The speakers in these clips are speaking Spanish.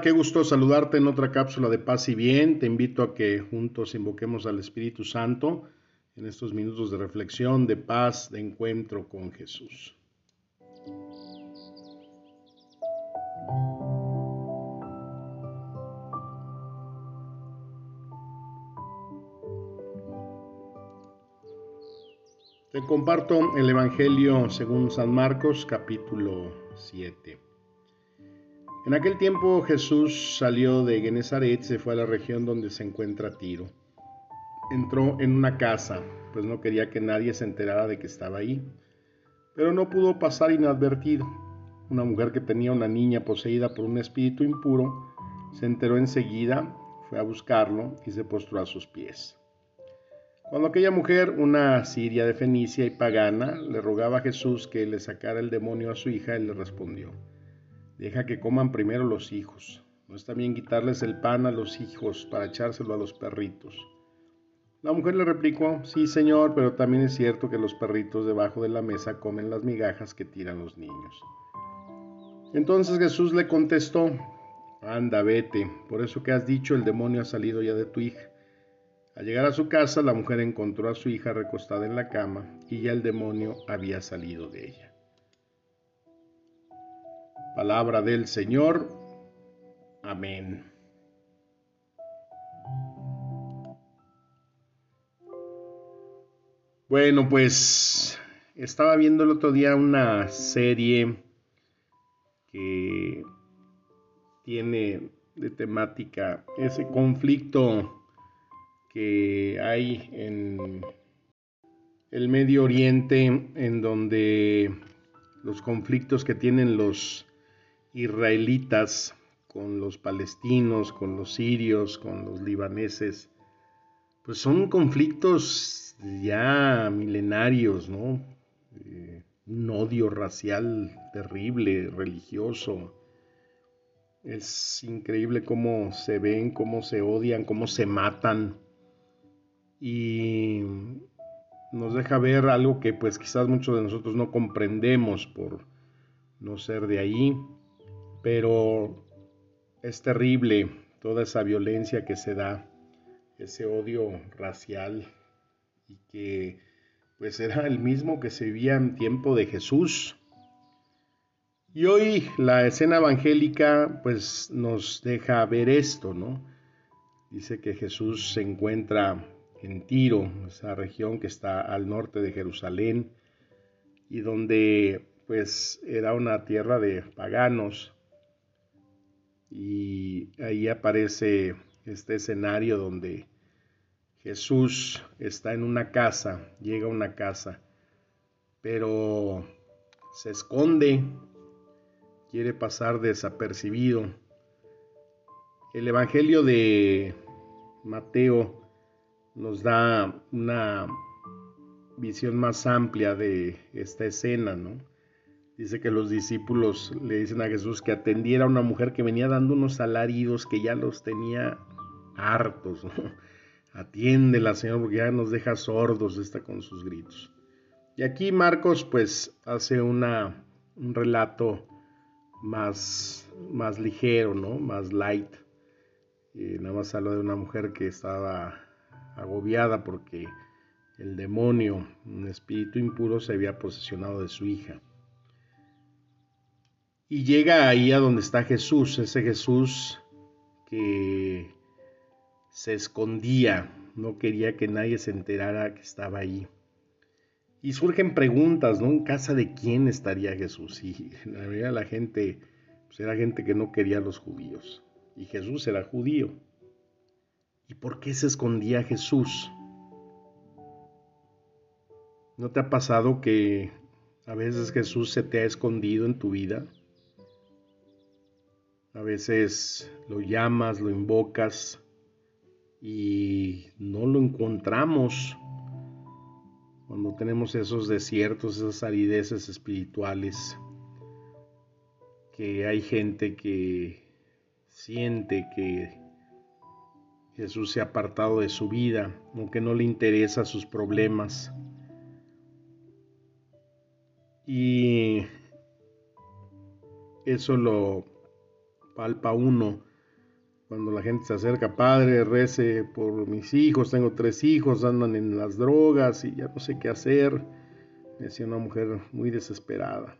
Qué gusto saludarte en otra cápsula de paz y bien. Te invito a que juntos invoquemos al Espíritu Santo en estos minutos de reflexión, de paz, de encuentro con Jesús. Te comparto el Evangelio según San Marcos capítulo 7. En aquel tiempo Jesús salió de Genezaret y se fue a la región donde se encuentra Tiro. Entró en una casa, pues no quería que nadie se enterara de que estaba ahí, pero no pudo pasar inadvertido. Una mujer que tenía una niña poseída por un espíritu impuro se enteró enseguida, fue a buscarlo y se postró a sus pies. Cuando aquella mujer, una siria de Fenicia y pagana, le rogaba a Jesús que le sacara el demonio a su hija, él le respondió, Deja que coman primero los hijos. No está bien quitarles el pan a los hijos para echárselo a los perritos. La mujer le replicó, sí señor, pero también es cierto que los perritos debajo de la mesa comen las migajas que tiran los niños. Entonces Jesús le contestó, anda, vete, por eso que has dicho el demonio ha salido ya de tu hija. Al llegar a su casa, la mujer encontró a su hija recostada en la cama y ya el demonio había salido de ella. Palabra del Señor. Amén. Bueno, pues estaba viendo el otro día una serie que tiene de temática ese conflicto que hay en el Medio Oriente, en donde los conflictos que tienen los israelitas con los palestinos, con los sirios, con los libaneses, pues son conflictos ya milenarios, ¿no? Eh, un odio racial terrible, religioso. Es increíble cómo se ven, cómo se odian, cómo se matan. Y nos deja ver algo que pues quizás muchos de nosotros no comprendemos por no ser de ahí pero es terrible toda esa violencia que se da, ese odio racial y que pues era el mismo que se vivía en tiempo de Jesús. Y hoy la escena evangélica pues nos deja ver esto, ¿no? Dice que Jesús se encuentra en Tiro, esa región que está al norte de Jerusalén y donde pues era una tierra de paganos y ahí aparece este escenario donde Jesús está en una casa, llega a una casa, pero se esconde, quiere pasar desapercibido. El Evangelio de Mateo nos da una visión más amplia de esta escena, ¿no? Dice que los discípulos le dicen a Jesús que atendiera a una mujer que venía dando unos alaridos que ya los tenía hartos. Atiéndela, Señor, porque ya nos deja sordos está con sus gritos. Y aquí Marcos pues hace una, un relato más, más ligero, ¿no? Más light. Y nada más habla de una mujer que estaba agobiada porque el demonio, un espíritu impuro, se había posesionado de su hija. Y llega ahí a donde está Jesús, ese Jesús que se escondía, no quería que nadie se enterara que estaba ahí. Y surgen preguntas, ¿no? ¿En casa de quién estaría Jesús? Y la mayoría la gente, pues era gente que no quería a los judíos. Y Jesús era judío. ¿Y por qué se escondía Jesús? ¿No te ha pasado que a veces Jesús se te ha escondido en tu vida? A veces lo llamas, lo invocas y no lo encontramos cuando tenemos esos desiertos, esas arideces espirituales, que hay gente que siente que Jesús se ha apartado de su vida, aunque no le interesa sus problemas. Y eso lo palpa uno cuando la gente se acerca, padre, rece por mis hijos, tengo tres hijos, andan en las drogas y ya no sé qué hacer. Decía una mujer muy desesperada.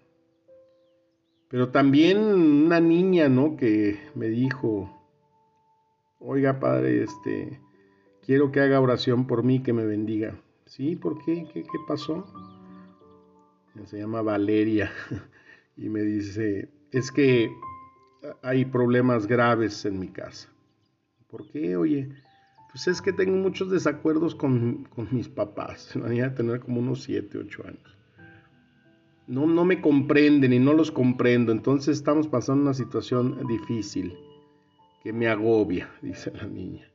Pero también una niña, ¿no? Que me dijo, oiga, padre, este, quiero que haga oración por mí, que me bendiga. ¿Sí? ¿Por qué? ¿Qué, qué pasó? Se llama Valeria y me dice, es que hay problemas graves en mi casa. ¿Por qué? Oye, pues es que tengo muchos desacuerdos con, mis papás. Venía a tener como unos 7, 8 años. No, no me comprenden y no los comprendo. Entonces estamos pasando una situación difícil que me agobia, dice la niña.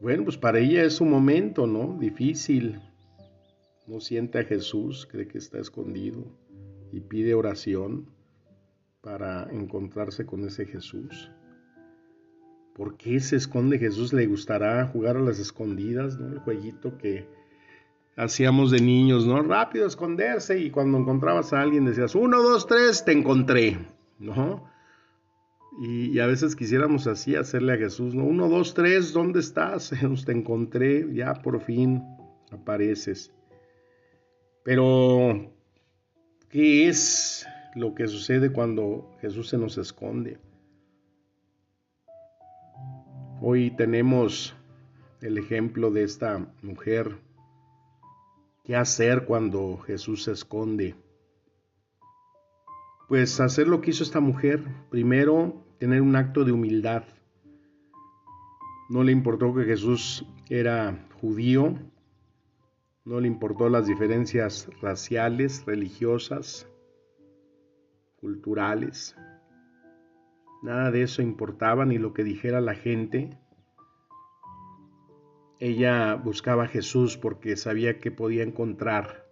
Bueno, pues para ella es un momento, ¿no? Difícil. No siente a Jesús, cree que está escondido y pide oración para encontrarse con ese Jesús. ¿Por qué se esconde Jesús? ¿Le gustará jugar a las escondidas, ¿no? El jueguito que hacíamos de niños, ¿no? Rápido esconderse y cuando encontrabas a alguien decías, uno, dos, tres, te encontré, ¿no? Y, a veces quisiéramos así hacerle a Jesús, ¿no? Uno, dos, tres, ¿dónde estás? Te encontré, ya por fin apareces. Pero, ¿qué es lo que sucede cuando Jesús se nos esconde. Hoy tenemos el ejemplo de esta mujer. ¿Qué hacer cuando Jesús se esconde? Pues hacer lo que hizo esta mujer. Primero, tener un acto de humildad. No le importó que Jesús era judío, no le importó las diferencias raciales, religiosas, culturales. Nada de eso importaba ni lo que dijera la gente. Ella buscaba a Jesús porque sabía que podía encontrar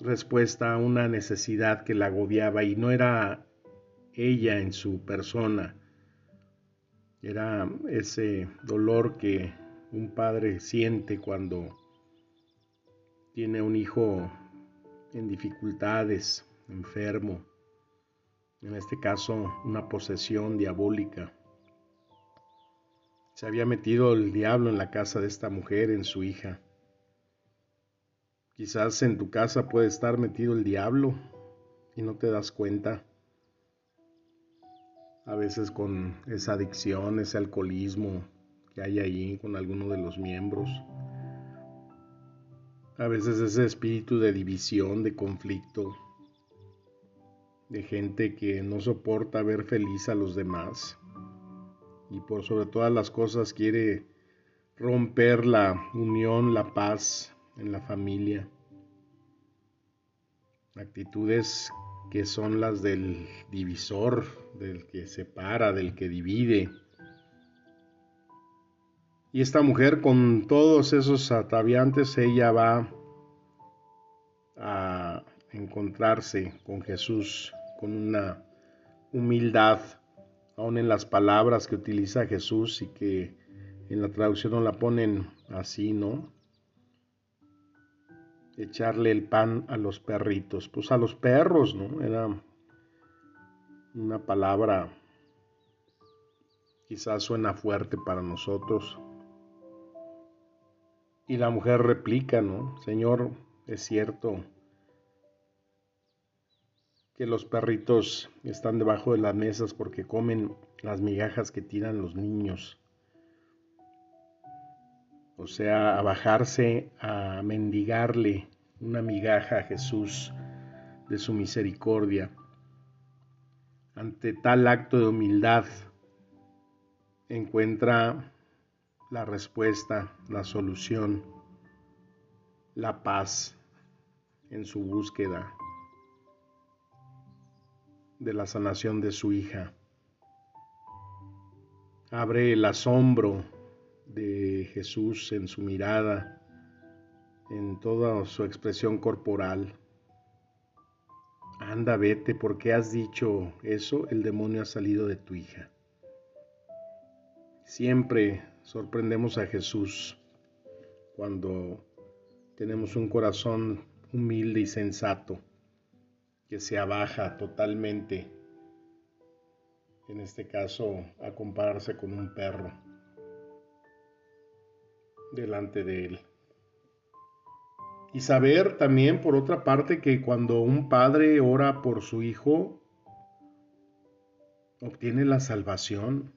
respuesta a una necesidad que la agobiaba y no era ella en su persona, era ese dolor que un padre siente cuando tiene un hijo en dificultades, enfermo, en este caso una posesión diabólica. Se había metido el diablo en la casa de esta mujer, en su hija. Quizás en tu casa puede estar metido el diablo y no te das cuenta. A veces con esa adicción, ese alcoholismo que hay ahí con alguno de los miembros. A veces ese espíritu de división, de conflicto, de gente que no soporta ver feliz a los demás y por sobre todas las cosas quiere romper la unión, la paz en la familia. Actitudes que son las del divisor, del que separa, del que divide. Y esta mujer con todos esos ataviantes, ella va a encontrarse con Jesús con una humildad, aún en las palabras que utiliza Jesús y que en la traducción no la ponen así, ¿no? Echarle el pan a los perritos, pues a los perros, ¿no? Era una palabra quizás suena fuerte para nosotros. Y la mujer replica, ¿no? Señor, es cierto, que los perritos están debajo de las mesas porque comen las migajas que tiran los niños. O sea, a bajarse a mendigarle una migaja a Jesús de su misericordia. Ante tal acto de humildad encuentra la respuesta, la solución, la paz en su búsqueda de la sanación de su hija. Abre el asombro de Jesús en su mirada, en toda su expresión corporal. Anda, vete, porque has dicho eso, el demonio ha salido de tu hija. Siempre sorprendemos a Jesús cuando tenemos un corazón humilde y sensato que se abaja totalmente, en este caso a compararse con un perro delante de él. Y saber también, por otra parte, que cuando un padre ora por su hijo, obtiene la salvación,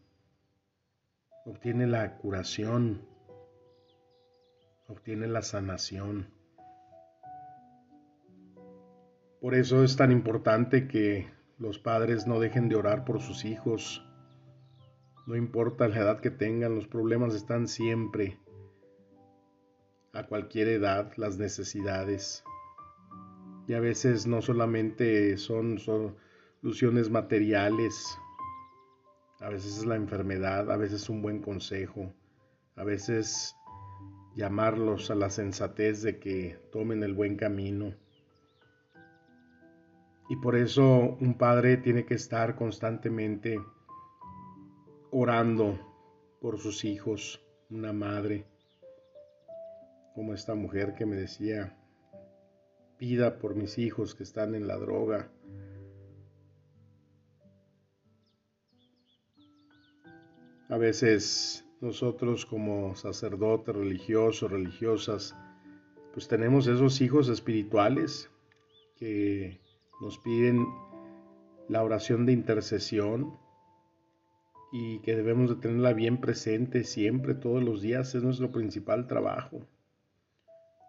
obtiene la curación, obtiene la sanación. Por eso es tan importante que los padres no dejen de orar por sus hijos. No importa la edad que tengan, los problemas están siempre a cualquier edad las necesidades. Y a veces no solamente son soluciones materiales, a veces es la enfermedad, a veces un buen consejo, a veces llamarlos a la sensatez de que tomen el buen camino. Y por eso un padre tiene que estar constantemente orando por sus hijos, una madre como esta mujer que me decía, pida por mis hijos que están en la droga. A veces nosotros como sacerdotes religiosos, religiosas, pues tenemos esos hijos espirituales que nos piden la oración de intercesión y que debemos de tenerla bien presente siempre, todos los días, es nuestro principal trabajo.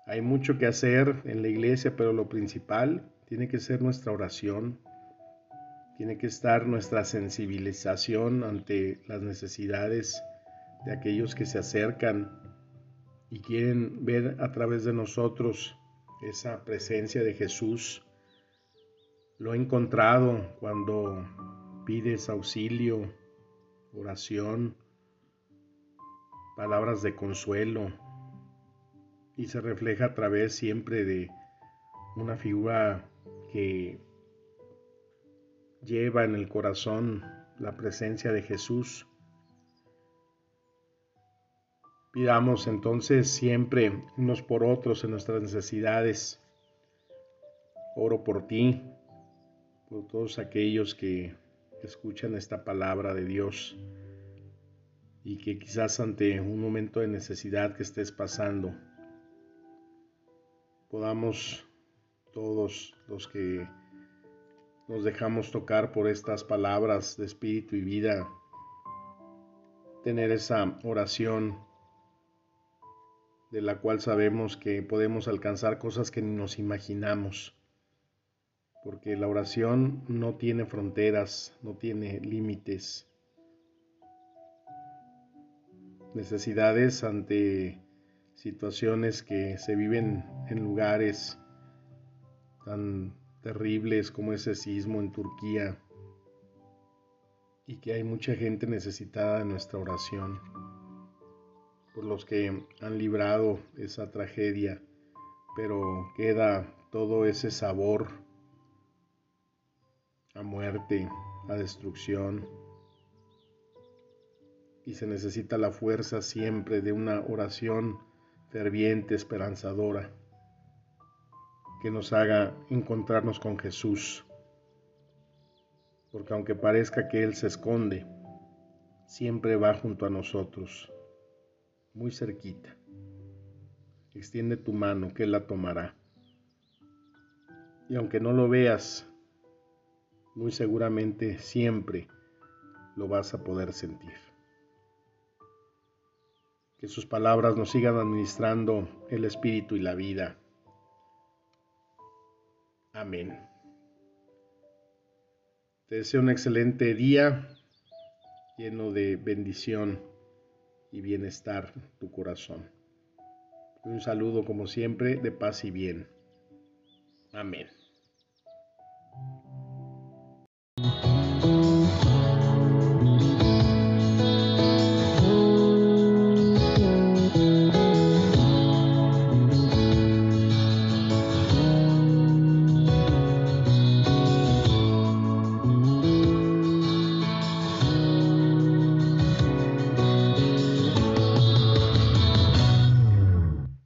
Hay mucho que hacer en la iglesia, pero lo principal tiene que ser nuestra oración, tiene que estar nuestra sensibilización ante las necesidades de aquellos que se acercan y quieren ver a través de nosotros esa presencia de Jesús. Lo he encontrado cuando pides auxilio, oración, palabras de consuelo, y se refleja a través siempre de una figura que lleva en el corazón la presencia de Jesús. Pidamos entonces siempre unos por otros en nuestras necesidades. Oro por ti, por todos aquellos que escuchan esta palabra de Dios y que quizás ante un momento de necesidad que estés pasando, podamos todos los que nos dejamos tocar por estas palabras de espíritu y vida, tener esa oración de la cual sabemos que podemos alcanzar cosas que ni nos imaginamos, porque la oración no tiene fronteras, no tiene límites. Necesidades ante situaciones que se viven en lugares tan terribles como ese sismo en Turquía y que hay mucha gente necesitada de nuestra oración por los que han librado esa tragedia, pero queda todo ese sabor a muerte, a destrucción, y se necesita la fuerza siempre de una oración ferviente, esperanzadora, que nos haga encontrarnos con Jesús. Porque aunque parezca que Él se esconde, siempre va junto a nosotros, muy cerquita. Extiende tu mano, que Él la tomará. Y aunque no lo veas, muy seguramente siempre lo vas a poder sentir que sus palabras nos sigan administrando el espíritu y la vida. Amén. Te deseo un excelente día lleno de bendición y bienestar tu corazón. Un saludo como siempre de paz y bien. Amén.